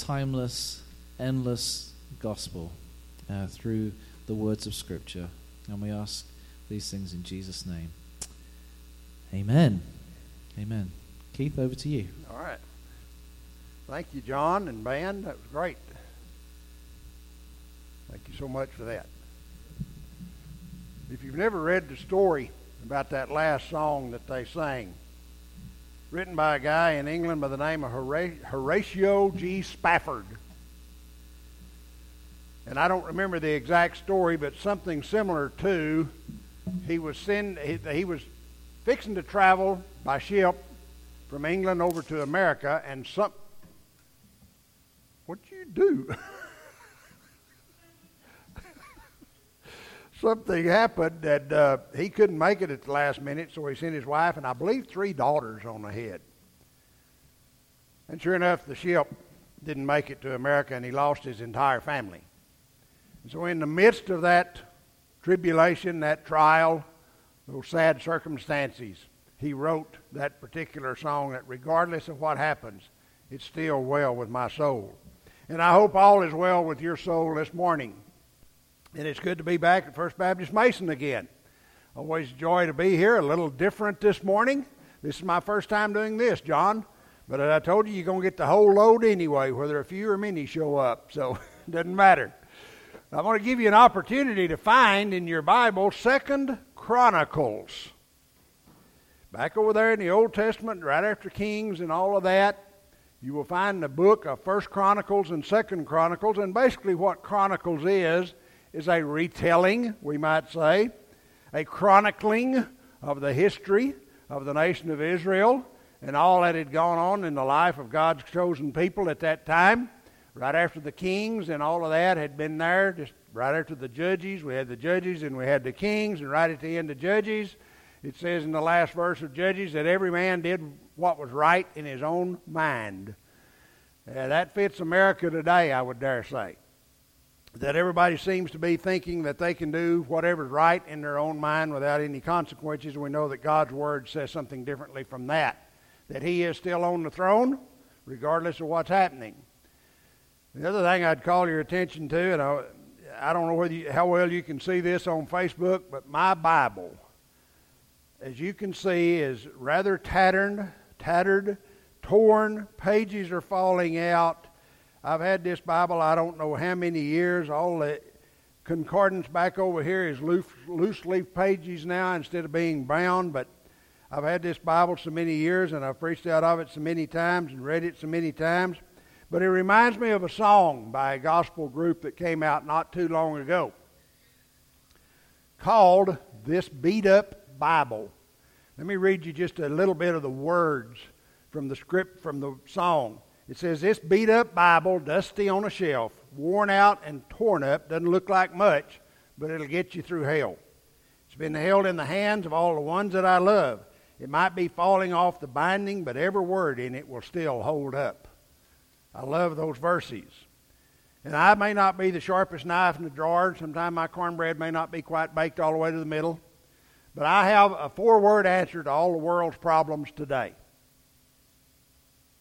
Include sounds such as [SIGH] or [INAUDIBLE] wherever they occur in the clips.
timeless, endless gospel uh, through the words of Scripture. And we ask these things in Jesus' name. Amen. Amen. Keith, over to you. All right. Thank you, John and band. That was great. Thank you so much for that. If you've never read the story about that last song that they sang, written by a guy in England by the name of Horatio G. Spafford. And I don't remember the exact story, but something similar to he was send, he, he was fixing to travel by ship from England over to America, and some what you do? [LAUGHS] Something happened that uh, he couldn't make it at the last minute, so he sent his wife and I believe three daughters on ahead. And sure enough, the ship didn't make it to America, and he lost his entire family. And so, in the midst of that tribulation, that trial, those sad circumstances, he wrote that particular song that regardless of what happens, it's still well with my soul. And I hope all is well with your soul this morning. And it's good to be back at First Baptist Mason again. Always a joy to be here. A little different this morning. This is my first time doing this, John. But as I told you, you're going to get the whole load anyway, whether a few or many show up. So it [LAUGHS] doesn't matter. I want to give you an opportunity to find in your Bible Second Chronicles. Back over there in the Old Testament, right after Kings and all of that, you will find the book of First Chronicles and Second Chronicles, and basically what Chronicles is is a retelling, we might say, a chronicling of the history of the nation of Israel and all that had gone on in the life of God's chosen people at that time. Right after the kings and all of that had been there, just right after the judges, we had the judges and we had the kings, and right at the end of Judges, it says in the last verse of Judges that every man did what was right in his own mind. Uh, that fits America today, I would dare say. That everybody seems to be thinking that they can do whatever's right in their own mind without any consequences. We know that God's Word says something differently from that. That He is still on the throne, regardless of what's happening. The other thing I'd call your attention to, and I, I don't know whether you, how well you can see this on Facebook, but my Bible, as you can see, is rather tattered, tattered, torn. Pages are falling out. I've had this Bible I don't know how many years. All the concordance back over here is loose, loose leaf pages now instead of being bound, but I've had this Bible so many years and I've preached out of it so many times and read it so many times. But it reminds me of a song by a gospel group that came out not too long ago called This Beat Up Bible. Let me read you just a little bit of the words from the script from the song. It says, This beat up Bible, dusty on a shelf, worn out and torn up, doesn't look like much, but it'll get you through hell. It's been held in the hands of all the ones that I love. It might be falling off the binding, but every word in it will still hold up. I love those verses. And I may not be the sharpest knife in the drawer. Sometimes my cornbread may not be quite baked all the way to the middle. But I have a four word answer to all the world's problems today.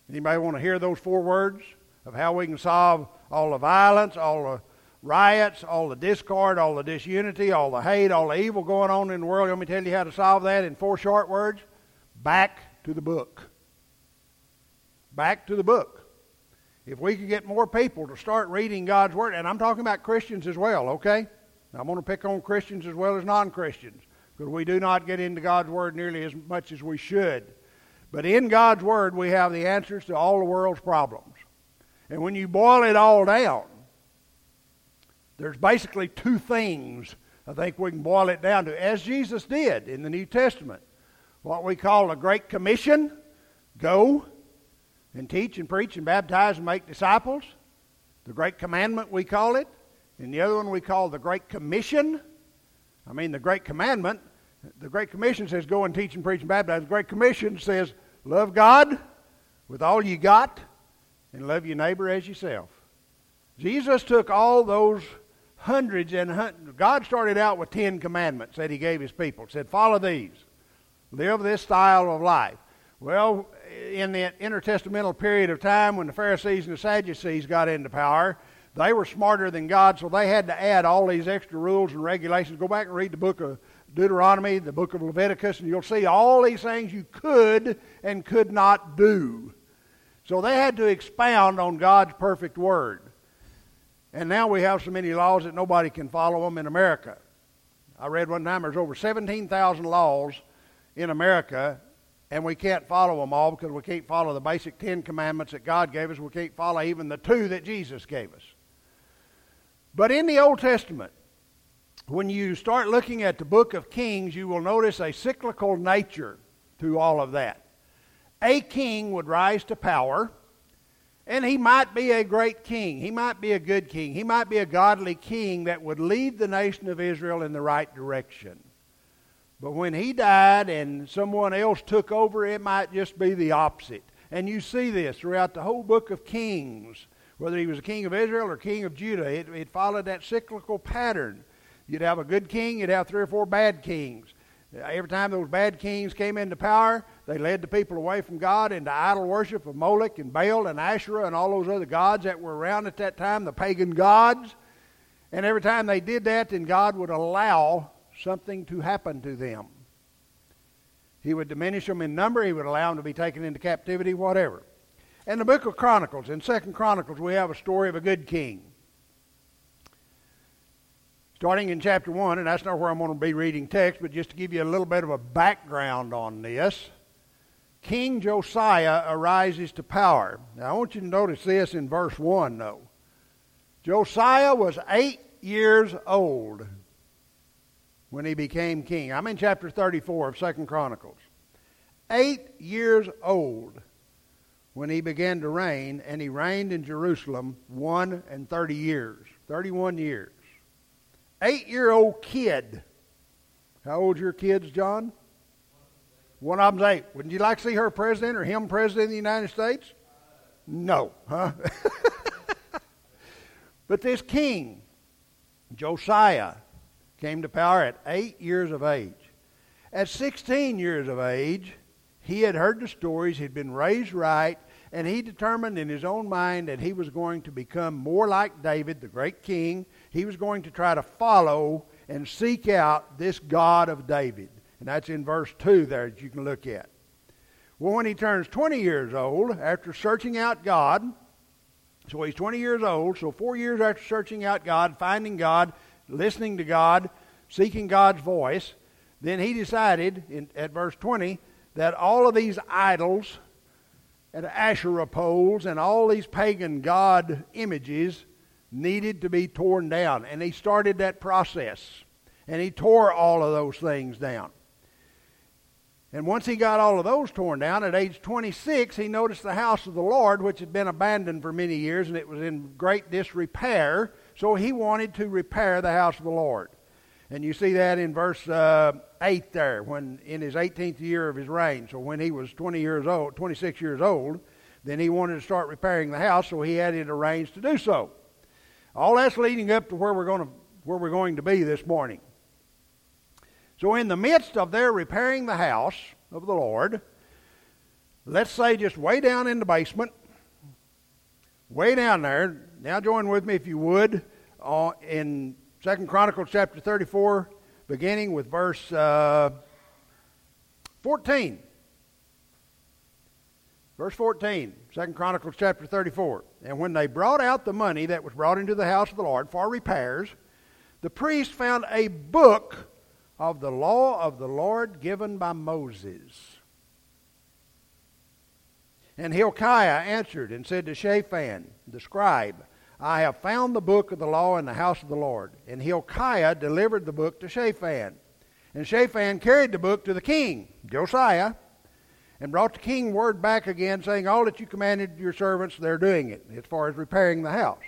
Anybody want to hear those four words of how we can solve all the violence, all the riots, all the discord, all the disunity, all the hate, all the evil going on in the world? Let me tell you how to solve that in four short words. Back to the book. Back to the book. If we could get more people to start reading God's Word, and I'm talking about Christians as well, okay? I'm going to pick on Christians as well as non Christians because we do not get into God's Word nearly as much as we should. But in God's Word, we have the answers to all the world's problems. And when you boil it all down, there's basically two things I think we can boil it down to, as Jesus did in the New Testament. What we call the Great Commission go and teach and preach and baptize and make disciples. The Great Commandment, we call it. And the other one we call the Great Commission. I mean, the Great Commandment, the Great Commission says go and teach and preach and baptize. The Great Commission says love God with all you got and love your neighbor as yourself. Jesus took all those hundreds and hundreds. God started out with ten commandments that he gave his people. Said, follow these. Live this style of life. Well, in the intertestamental period of time when the Pharisees and the Sadducees got into power, they were smarter than God, so they had to add all these extra rules and regulations. Go back and read the book of Deuteronomy, the book of Leviticus, and you'll see all these things you could and could not do. So they had to expound on God's perfect word. And now we have so many laws that nobody can follow them in America. I read one time there's over 17,000 laws in America, and we can't follow them all because we can't follow the basic Ten Commandments that God gave us. We can't follow even the two that Jesus gave us. But in the Old Testament, when you start looking at the book of Kings, you will notice a cyclical nature to all of that a king would rise to power, and he might be a great king. He might be a good king. He might be a godly king that would lead the nation of Israel in the right direction. But when he died and someone else took over, it might just be the opposite. And you see this throughout the whole book of Kings. Whether he was a king of Israel or king of Judah, it, it followed that cyclical pattern. You'd have a good king, you'd have three or four bad kings. Every time those bad kings came into power, they led the people away from God into idol worship of Moloch and Baal and Asherah and all those other gods that were around at that time, the pagan gods. And every time they did that, then God would allow something to happen to them. He would diminish them in number, he would allow them to be taken into captivity, whatever. In the book of Chronicles, in Second Chronicles, we have a story of a good king. Starting in chapter 1, and that's not where I'm going to be reading text, but just to give you a little bit of a background on this. King Josiah arises to power. Now, I want you to notice this in verse 1, though. Josiah was eight years old when he became king. I'm in chapter 34 of Second Chronicles. Eight years old when he began to reign, and he reigned in Jerusalem one and thirty years, 31 years. Eight year old kid. How old's your kids, John? One of them's eight. Wouldn't you like to see her president or him president of the United States? No, huh? [LAUGHS] but this king, Josiah, came to power at eight years of age. At 16 years of age, he had heard the stories, he'd been raised right, and he determined in his own mind that he was going to become more like David, the great king. He was going to try to follow and seek out this God of David. And that's in verse 2 there that you can look at. Well, when he turns 20 years old, after searching out God, so he's 20 years old, so four years after searching out God, finding God, listening to God, seeking God's voice, then he decided in, at verse 20 that all of these idols and Asherah poles and all these pagan god images needed to be torn down. And he started that process. And he tore all of those things down. And once he got all of those torn down, at age 26, he noticed the house of the Lord, which had been abandoned for many years and it was in great disrepair. So he wanted to repair the house of the Lord. And you see that in verse uh, 8 there, when in his 18th year of his reign. So when he was 20 years old, 26 years old, then he wanted to start repairing the house, so he had it arranged to do so. All that's leading up to where we're going to, where we're going to be this morning. So, in the midst of their repairing the house of the Lord, let's say just way down in the basement, way down there. Now, join with me if you would uh, in Second Chronicles chapter 34, beginning with verse uh, 14. Verse 14, 2 Chronicles chapter 34. And when they brought out the money that was brought into the house of the Lord for repairs, the priest found a book of the law of the Lord given by Moses. And Hilkiah answered and said to Shaphan, the scribe, I have found the book of the law in the house of the Lord. And Hilkiah delivered the book to Shaphan. And Shaphan carried the book to the king, Josiah, and brought the king word back again, saying, All that you commanded your servants, they're doing it, as far as repairing the house.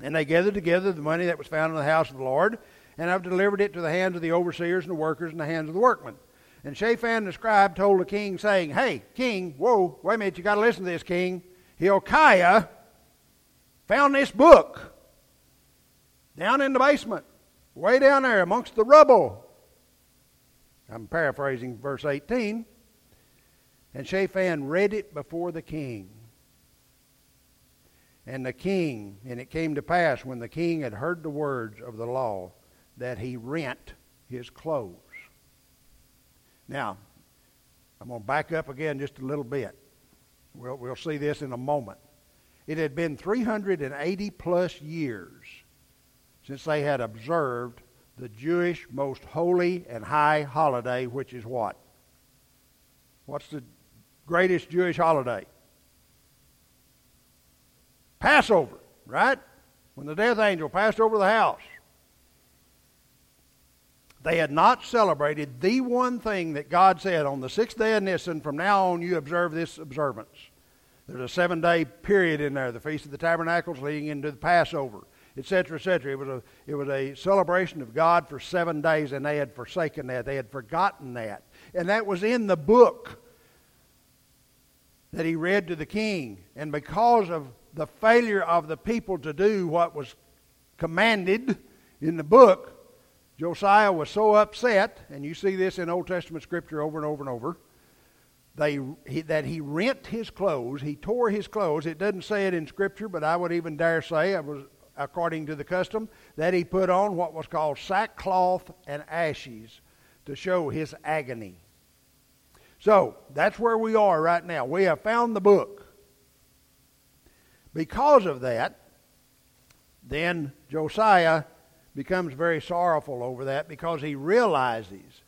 And they gathered together the money that was found in the house of the Lord, and I've delivered it to the hands of the overseers and the workers and the hands of the workmen. And Shaphan the scribe told the king, saying, Hey, king, whoa, wait a minute, you got to listen to this, king. Hilkiah found this book down in the basement, way down there amongst the rubble. I'm paraphrasing verse 18. And Shaphan read it before the king. And the king, and it came to pass when the king had heard the words of the law, that he rent his clothes. Now, I'm going to back up again just a little bit. We'll, we'll see this in a moment. It had been 380 plus years since they had observed the Jewish most holy and high holiday, which is what? What's the greatest Jewish holiday? Passover, right? When the death angel passed over the house. They had not celebrated the one thing that God said on the sixth day of Nisan, from now on you observe this observance. There's a seven day period in there, the Feast of the Tabernacles leading into the Passover, etc., etc. It was, a, it was a celebration of God for seven days, and they had forsaken that. They had forgotten that. And that was in the book that he read to the king. And because of the failure of the people to do what was commanded in the book, Josiah was so upset, and you see this in Old Testament scripture over and over and over, they, he, that he rent his clothes, he tore his clothes. It doesn't say it in scripture, but I would even dare say, it was according to the custom, that he put on what was called sackcloth and ashes to show his agony. So that's where we are right now. We have found the book. Because of that, then Josiah becomes very sorrowful over that because he realizes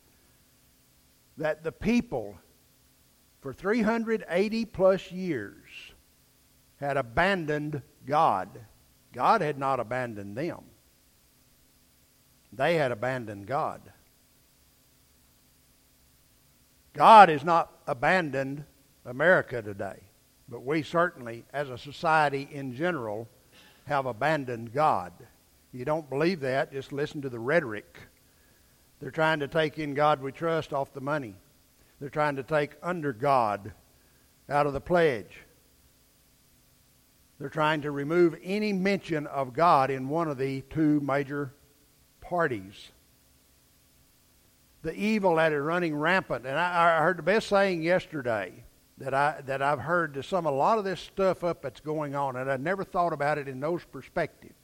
that the people for 380 plus years had abandoned God. God had not abandoned them. They had abandoned God. God has not abandoned America today. But we certainly, as a society in general, have abandoned God. You don't believe that, just listen to the rhetoric. They're trying to take in God we trust off the money. They're trying to take under God out of the pledge. They're trying to remove any mention of God in one of the two major parties. The evil that is running rampant. And I, I heard the best saying yesterday that I that I've heard to sum a lot of this stuff up that's going on, and I never thought about it in those perspectives.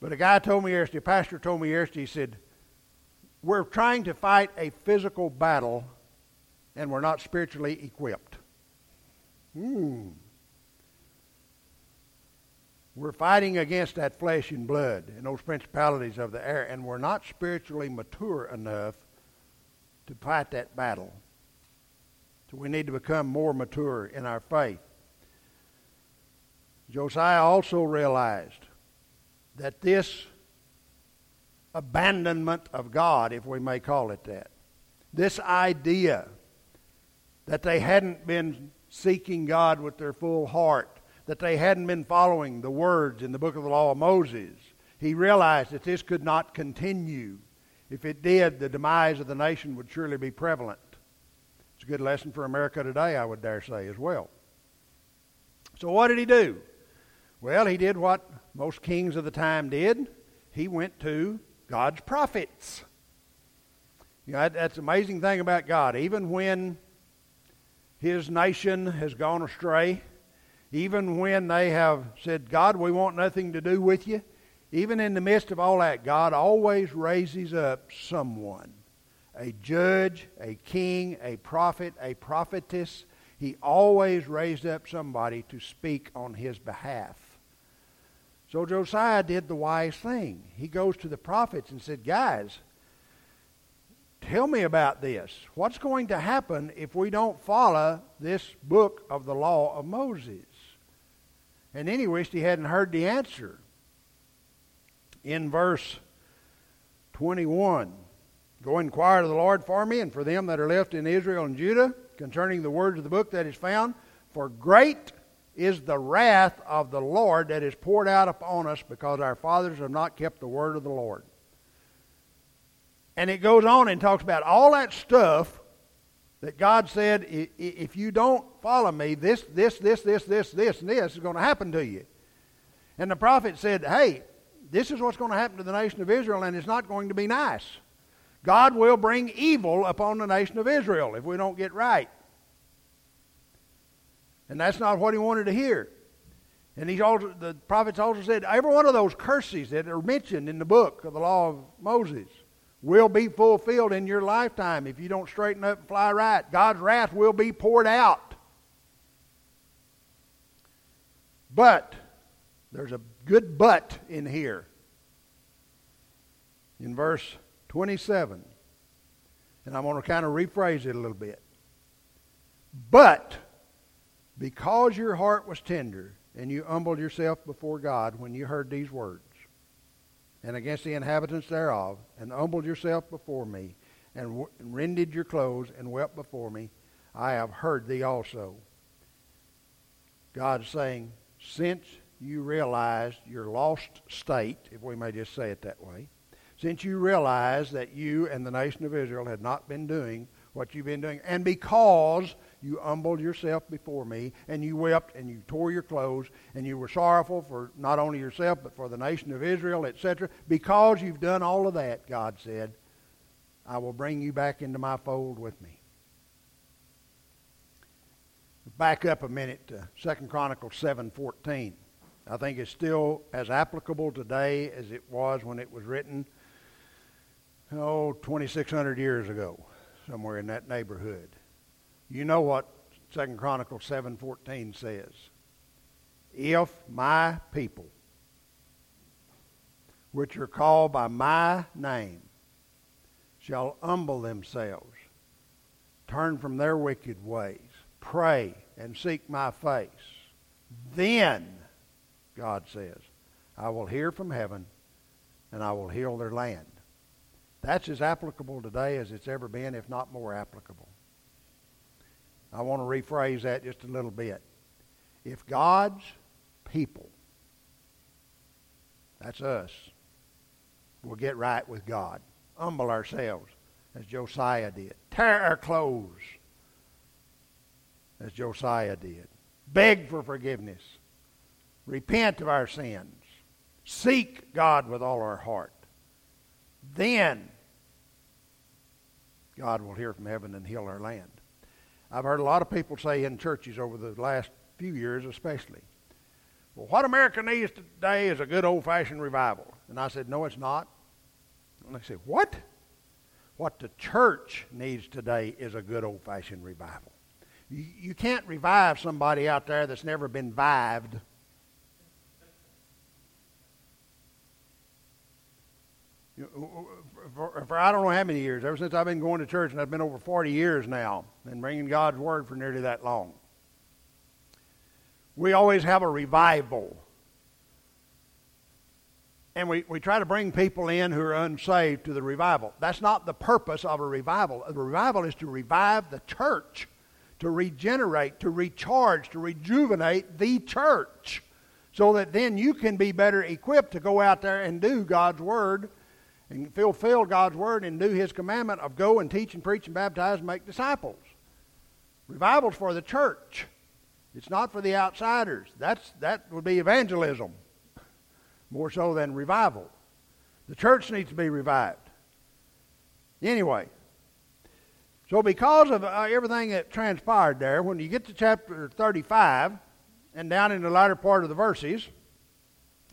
But a guy told me yesterday, a pastor told me yesterday, he said, We're trying to fight a physical battle and we're not spiritually equipped. Hmm. We're fighting against that flesh and blood and those principalities of the air, and we're not spiritually mature enough to fight that battle. So we need to become more mature in our faith. Josiah also realized that this abandonment of God, if we may call it that, this idea that they hadn't been seeking God with their full heart, that they hadn't been following the words in the book of the law of Moses, he realized that this could not continue. If it did, the demise of the nation would surely be prevalent. It's a good lesson for America today, I would dare say, as well. So, what did he do? Well, he did what most kings of the time did. He went to God's prophets. You know, that's the amazing thing about God. Even when his nation has gone astray, even when they have said, God, we want nothing to do with you, even in the midst of all that, God always raises up someone a judge, a king, a prophet, a prophetess. He always raised up somebody to speak on his behalf. So Josiah did the wise thing. He goes to the prophets and said, Guys, tell me about this. What's going to happen if we don't follow this book of the law of Moses? And then he wished he hadn't heard the answer. In verse 21, Go inquire of the Lord for me and for them that are left in Israel and Judah concerning the words of the book that is found. For great is the wrath of the Lord that is poured out upon us because our fathers have not kept the word of the Lord. And it goes on and talks about all that stuff that God said, if you don't follow me, this, this, this, this, this, this, and this is going to happen to you. And the prophet said, hey, this is what's going to happen to the nation of Israel, and it's not going to be nice. God will bring evil upon the nation of Israel if we don't get right. And that's not what he wanted to hear. And he's also, the prophets also said every one of those curses that are mentioned in the book of the law of Moses will be fulfilled in your lifetime if you don't straighten up and fly right. God's wrath will be poured out. But, there's a good but in here. In verse 27. And I'm going to kind of rephrase it a little bit. But, because your heart was tender, and you humbled yourself before God when you heard these words, and against the inhabitants thereof, and humbled yourself before me, and, w- rended your clothes, and wept before me, I have heard thee also. God saying, since you realized your lost state, if we may just say it that way, since you realized that you and the nation of Israel had not been doing what you've been doing, and because you humbled yourself before me, and you wept, and you tore your clothes, and you were sorrowful for not only yourself, but for the nation of Israel, etc. Because you've done all of that, God said, I will bring you back into my fold with me. Back up a minute to 2 Chronicles 7.14. I think it's still as applicable today as it was when it was written, oh, 2,600 years ago, somewhere in that neighborhood. You know what Second Chronicles 7:14 says. If my people, which are called by my name, shall humble themselves, turn from their wicked ways, pray, and seek my face, then, God says, I will hear from heaven and I will heal their land. That's as applicable today as it's ever been, if not more applicable. I want to rephrase that just a little bit. If God's people, that's us, will get right with God, humble ourselves as Josiah did, tear our clothes as Josiah did, beg for forgiveness, repent of our sins, seek God with all our heart, then God will hear from heaven and heal our land. I've heard a lot of people say in churches over the last few years, especially, well, what America needs today is a good old fashioned revival. And I said, no, it's not. And they said, what? What the church needs today is a good old fashioned revival. You, can't revive somebody out there that's never been vived. for, for, I don't know how many years, ever since I've been going to church, and I've been over 40 years now, and bringing God's Word for nearly that long. We always have a revival. And we, we try to bring people in who are unsaved to the revival. That's not the purpose of a revival. A revival is to revive the church, to regenerate, to recharge, to rejuvenate the church, so that then you can be better equipped to go out there and do God's Word and fulfill God's word and do his commandment of go and teach and preach and baptize and make disciples. Revival's for the church. It's not for the outsiders. That's, that would be evangelism more so than revival. The church needs to be revived. Anyway, so because of uh, everything that transpired there, when you get to chapter 35 and down in the latter part of the verses,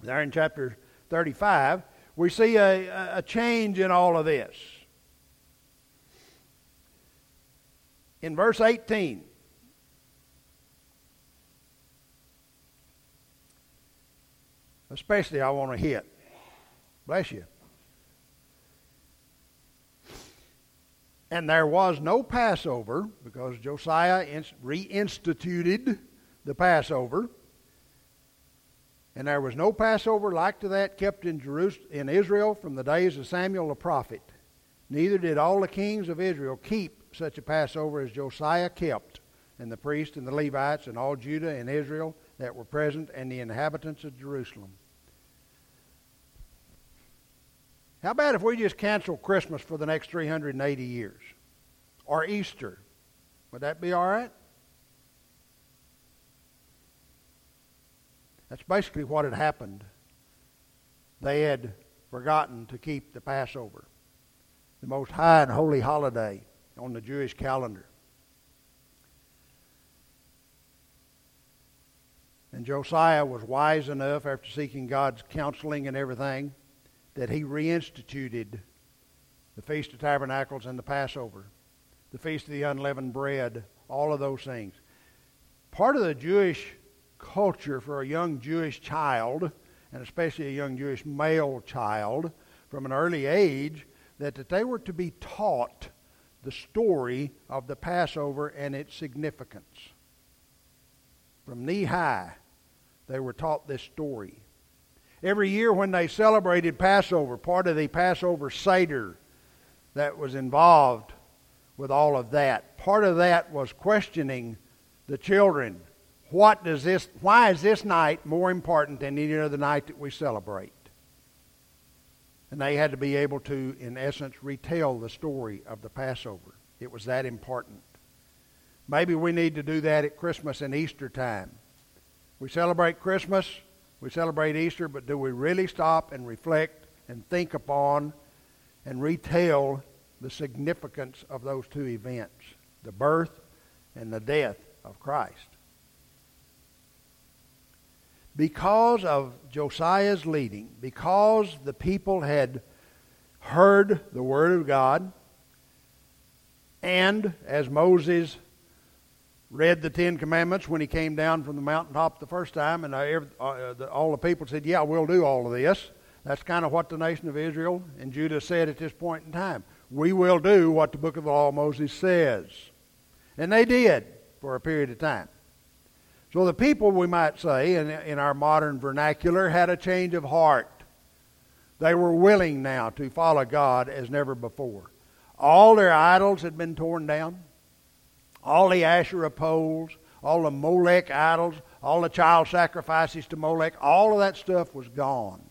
there in chapter 35, we see a, a change in all of this. In verse 18, especially I want to hit. Bless you. And there was no Passover because Josiah reinstituted the Passover and there was no Passover like to that kept in, Jerusalem, in Israel from the days of Samuel the prophet. Neither did all the kings of Israel keep such a Passover as Josiah kept, and the priests and the Levites and all Judah and Israel that were present, and the inhabitants of Jerusalem. How about if we just cancel Christmas for the next 380 years? Or Easter? Would that be all right? That's basically what had happened. They had forgotten to keep the Passover, the most high and holy holiday on the Jewish calendar. And Josiah was wise enough, after seeking God's counseling and everything, that he reinstituted the Feast of Tabernacles and the Passover, the Feast of the Unleavened Bread, all of those things. Part of the Jewish culture for a young Jewish child, and especially a young Jewish male child, from an early age, that, that they were to be taught the story of the Passover and its significance. From knee high, they were taught this story. Every year when they celebrated Passover, part of the Passover Seder that was involved with all of that, part of that was questioning the children. What does this, why is this night more important than any other night that we celebrate? And they had to be able to, in essence, retell the story of the Passover. It was that important. Maybe we need to do that at Christmas and Easter time. We celebrate Christmas, we celebrate Easter, but do we really stop and reflect and think upon and retell the significance of those two events the birth and the death of Christ? Because of Josiah's leading, because the people had heard the Word of God, and as Moses read the Ten Commandments when he came down from the mountaintop the first time, and uh, uh, all the people said, Yeah, we'll do all of this. That's kind of what the nation of Israel and Judah said at this point in time. We will do what the book of the law of Moses says. And they did for a period of time. So the people, we might say, in, in our modern vernacular, had a change of heart. They were willing now to follow God as never before. All their idols had been torn down. All the Asherah poles, all the Molech idols, all the child sacrifices to Molech, all of that stuff was gone.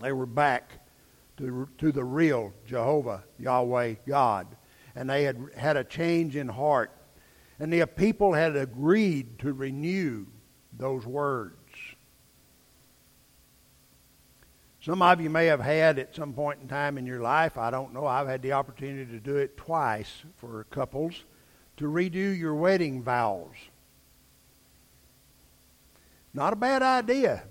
They were back to, to the real Jehovah, Yahweh, God. And they had had a change in heart. And the people had agreed to renew those words. Some of you may have had at some point in time in your life, I don't know, I've had the opportunity to do it twice for couples, to redo your wedding vows. Not a bad idea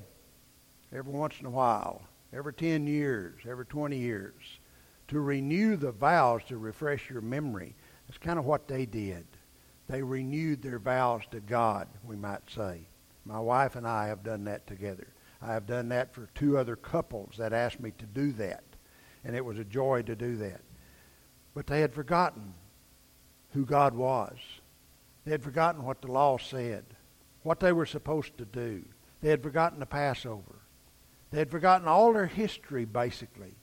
every once in a while, every 10 years, every 20 years, to renew the vows to refresh your memory. That's kind of what they did. They renewed their vows to God, we might say. My wife and I have done that together. I have done that for two other couples that asked me to do that. And it was a joy to do that. But they had forgotten who God was. They had forgotten what the law said, what they were supposed to do. They had forgotten the Passover. They had forgotten all their history, basically,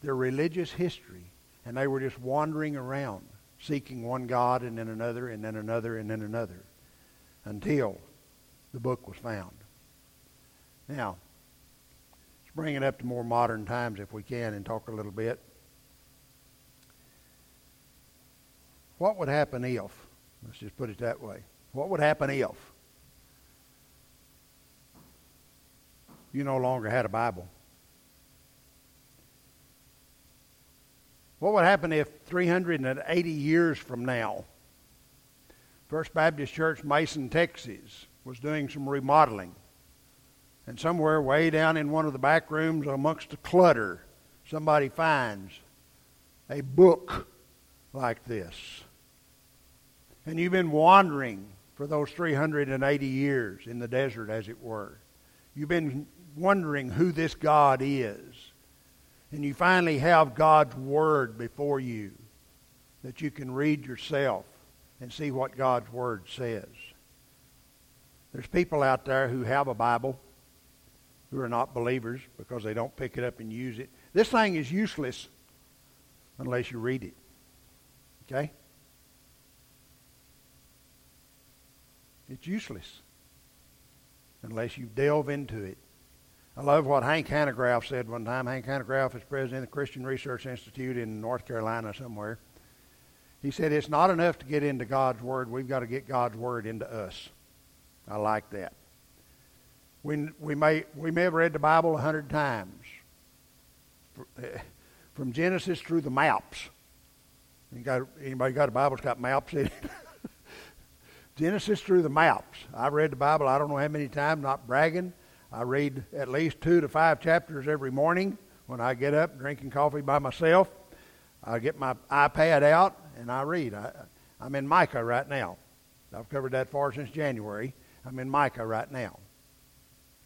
their religious history. And they were just wandering around, seeking one God and then another and then another and then another until the book was found. Now, let's bring it up to more modern times if we can and talk a little bit. What would happen if, let's just put it that way, what would happen if you no longer had a Bible? What would happen if 380 years from now, First Baptist Church, Mason, Texas, was doing some remodeling? And somewhere way down in one of the back rooms amongst the clutter, somebody finds a book like this. And you've been wandering for those 380 years in the desert, as it were. You've been wondering who this God is. And you finally have God's Word before you that you can read yourself and see what God's Word says. There's people out there who have a Bible who are not believers because they don't pick it up and use it. This thing is useless unless you read it. Okay? It's useless unless you delve into it. I love what Hank Hanegraaff said one time. Hank Hanegraaff is president of the Christian Research Institute in North Carolina somewhere. He said, It's not enough to get into God's Word. We've got to get God's Word into us. I like that. We, we, may, we may have read the Bible a hundred times, from Genesis through the maps. You got, anybody got a Bible that's got maps in it? [LAUGHS] Genesis through the maps. I've read the Bible I don't know how many times, not bragging. I read at least two to five chapters every morning when I get up drinking coffee by myself. I get my iPad out and I read. I, I'm in Micah right now. I've covered that far since January. I'm in Micah right now.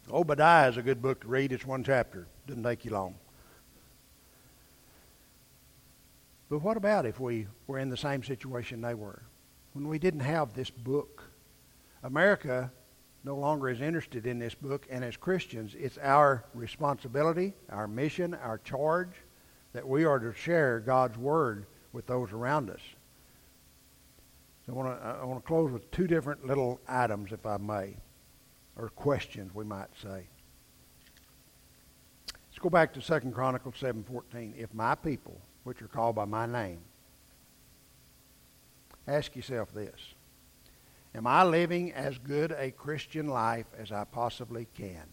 Obadiah is a good book to read. It's one chapter. Doesn't take you long. But what about if we were in the same situation they were? When we didn't have this book. America no longer is interested in this book, and as Christians, it's our responsibility, our mission, our charge that we are to share God's Word with those around us. So I want to, I want to close with two different little items, if I may, or questions, we might say. Let's go back to 2 Chronicles 7.14. If my people, which are called by my name, ask yourself this. Am I living as good a Christian life as I possibly can?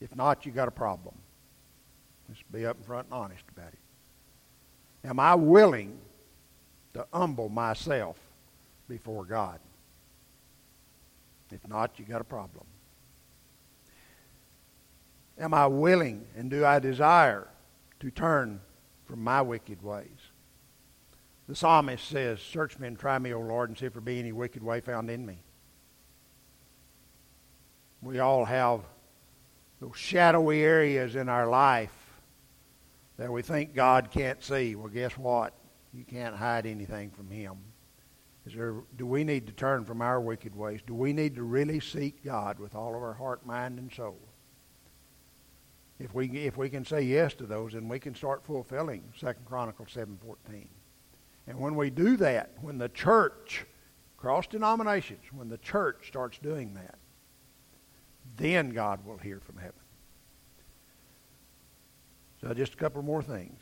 If not, you got a problem. Let's be up front and honest about it. Am I willing to humble myself before God? If not, you got a problem. Am I willing and do I desire to turn from my wicked ways? The psalmist says, Search me and try me, O Lord, and see if there be any wicked way found in me. We all have those shadowy areas in our life that we think God can't see. Well, guess what? You can't hide anything from Him. Is there, do we need to turn from our wicked ways? Do we need to really seek God with all of our heart, mind, and soul? If we, if we can say yes to those, then we can start fulfilling 2 Chronicles 7.14. And when we do that, when the church, cross denominations, when the church starts doing that, then God will hear from heaven. So just a couple more things.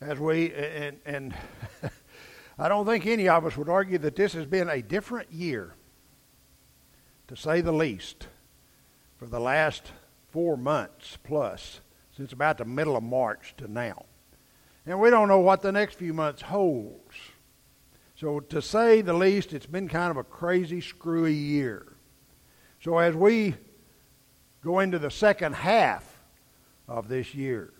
As we, and, and [LAUGHS] I don't think any of us would argue that this has been a different year, to say the least, for the last four months plus, since about the middle of March to now. And we don't know what the next few months holds. So, to say the least, it's been kind of a crazy, screwy year. So, as we go into the second half of this year,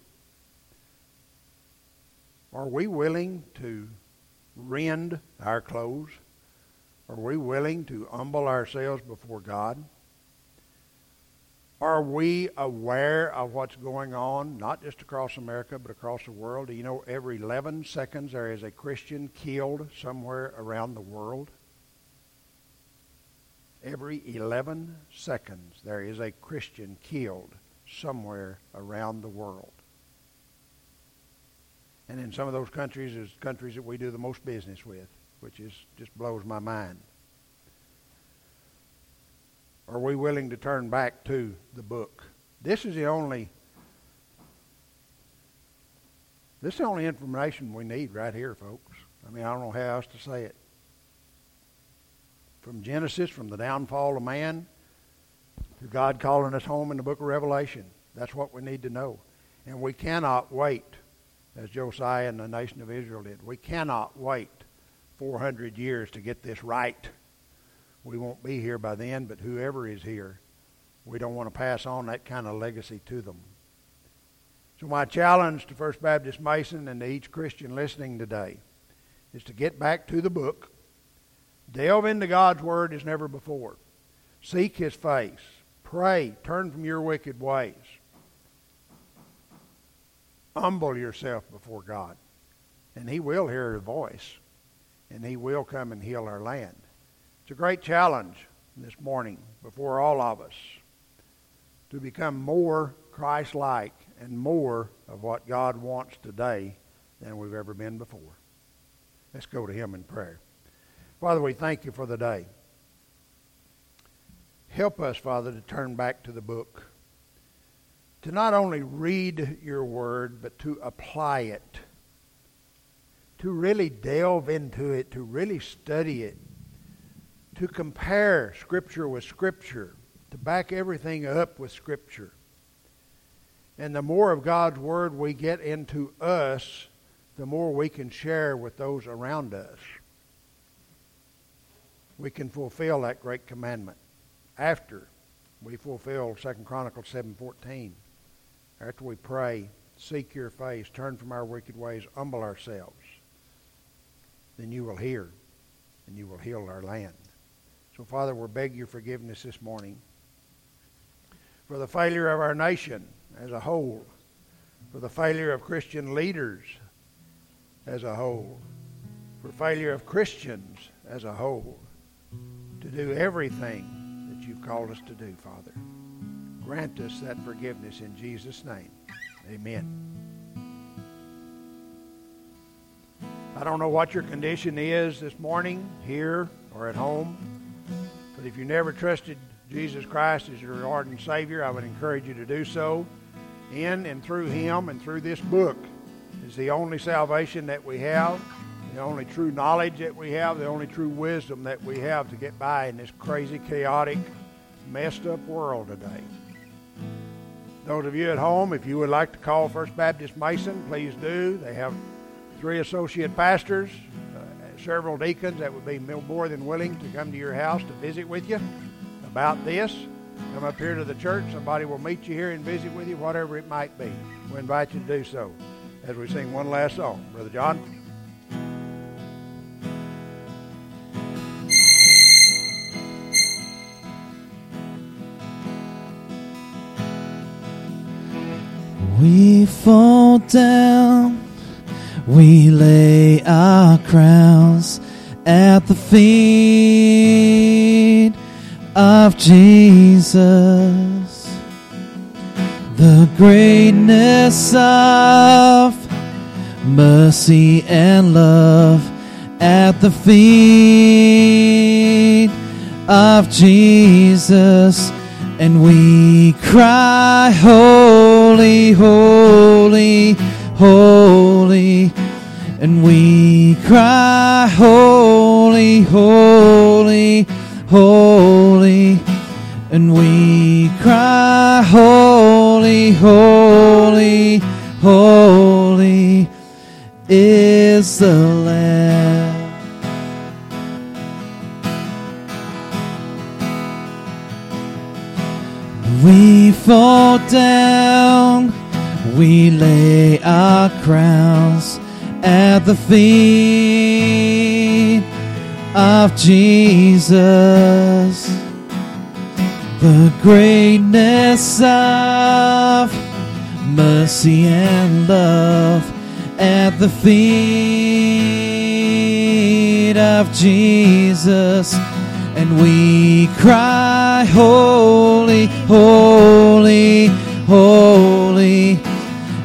are we willing to rend our clothes? Are we willing to humble ourselves before God? Are we aware of what's going on, not just across America, but across the world? Do you know every 11 seconds there is a Christian killed somewhere around the world? Every 11 seconds there is a Christian killed somewhere around the world. And in some of those countries, there's countries that we do the most business with, which is just blows my mind. Are we willing to turn back to the book? This is the only this is the only information we need right here, folks. I mean, I don't know how else to say it. From Genesis, from the downfall of man, to God calling us home in the book of Revelation. That's what we need to know. And we cannot wait, as Josiah and the nation of Israel did. We cannot wait 400 years to get this right. We won't be here by then, but whoever is here, we don't want to pass on that kind of legacy to them. So, my challenge to First Baptist Mason and to each Christian listening today is to get back to the book, delve into God's Word as never before, seek His face, pray, turn from your wicked ways, humble yourself before God, and He will hear your voice, and He will come and heal our land. It's a great challenge this morning before all of us to become more Christ like and more of what God wants today than we've ever been before. Let's go to Him in prayer. Father, we thank you for the day. Help us, Father, to turn back to the book, to not only read your word, but to apply it, to really delve into it, to really study it, to compare Scripture with Scripture, to back everything up with Scripture. And the more of God's Word we get into us, the more we can share with those around us, we can fulfill that great commandment after we fulfill 2 Chronicles 7.14. After we pray, seek your face, turn from our wicked ways, humble ourselves, then you will hear and you will heal our land. So, Father, we beg your forgiveness this morning for the failure of our nation as a whole, for the failure of Christian leaders as a whole, for failure of Christians as a whole to do everything that you've called us to do, Father. Grant us that forgiveness in Jesus' name. Amen. I don't know what your condition is this morning, here or at home, if you never trusted Jesus Christ as your Lord and Savior, I would encourage you to do so. In and through Him and through this book is the only salvation that we have, the only true knowledge that we have, the only true wisdom that we have to get by in this crazy, chaotic, messed up world today. Those of you at home, if you would like to call First Baptist Mason, please do. They have three associate pastors, several deacons that would be more than willing to come to your house to visit with you about this. Come up here to the church. Somebody will meet you here and visit with you, whatever it might be. We invite you to do so as we sing one last song. Brother John. We fall down, we lay our crowns at the feet of Jesus. The greatness of mercy and love at the feet of Jesus, and we cry, Holy, holy, holy, and we cry, Holy, holy, holy, and we cry, Holy, holy, holy is the Lamb. We fall down, we lay our crowns at the feet of Jesus. The greatness of mercy and love at the feet of Jesus. And we cry, Holy, holy, holy.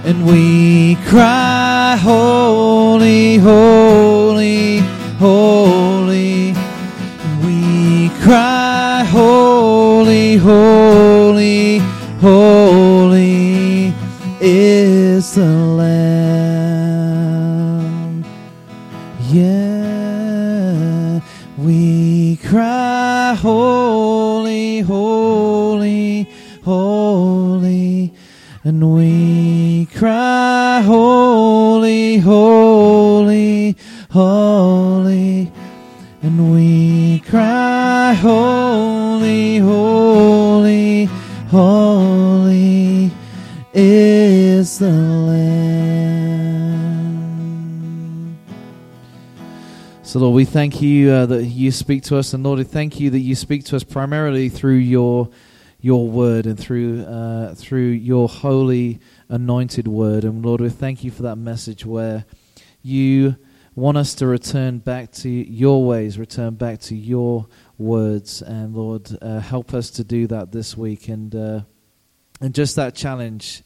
And we cry, Holy, holy, holy. We cry, Holy, holy, holy is the Lamb. Yeah, we cry, Holy, holy, holy, and we cry, Holy, holy, holy, and we cry, Holy, holy, holy is the Lamb. So, Lord, we thank you uh, that you speak to us, and Lord, we thank you that you speak to us primarily through your your word and through uh, through your holy anointed word. And Lord, we thank you for that message where you want us to return back to your ways, return back to your words, and Lord, uh, help us to do that this week. And uh, and just that challenge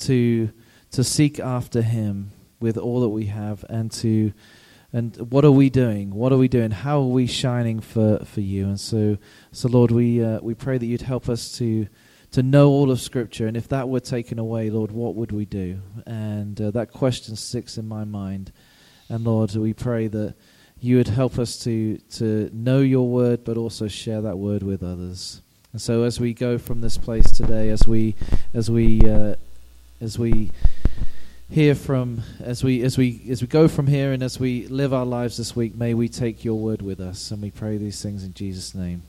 to to seek after Him with all that we have, and to and what are we doing? What are we doing? How are we shining for, for you? And so, so Lord, we uh, we pray that you'd help us to to know all of Scripture. And if that were taken away, Lord, what would we do? And uh, that question sticks in my mind. And Lord, we pray that you would help us to to know your word, but also share that word with others. And so, as we go from this place today, as we as we uh, as we hear from as we as we as we go from here and as we live our lives this week may we take your word with us and we pray these things in Jesus name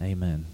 amen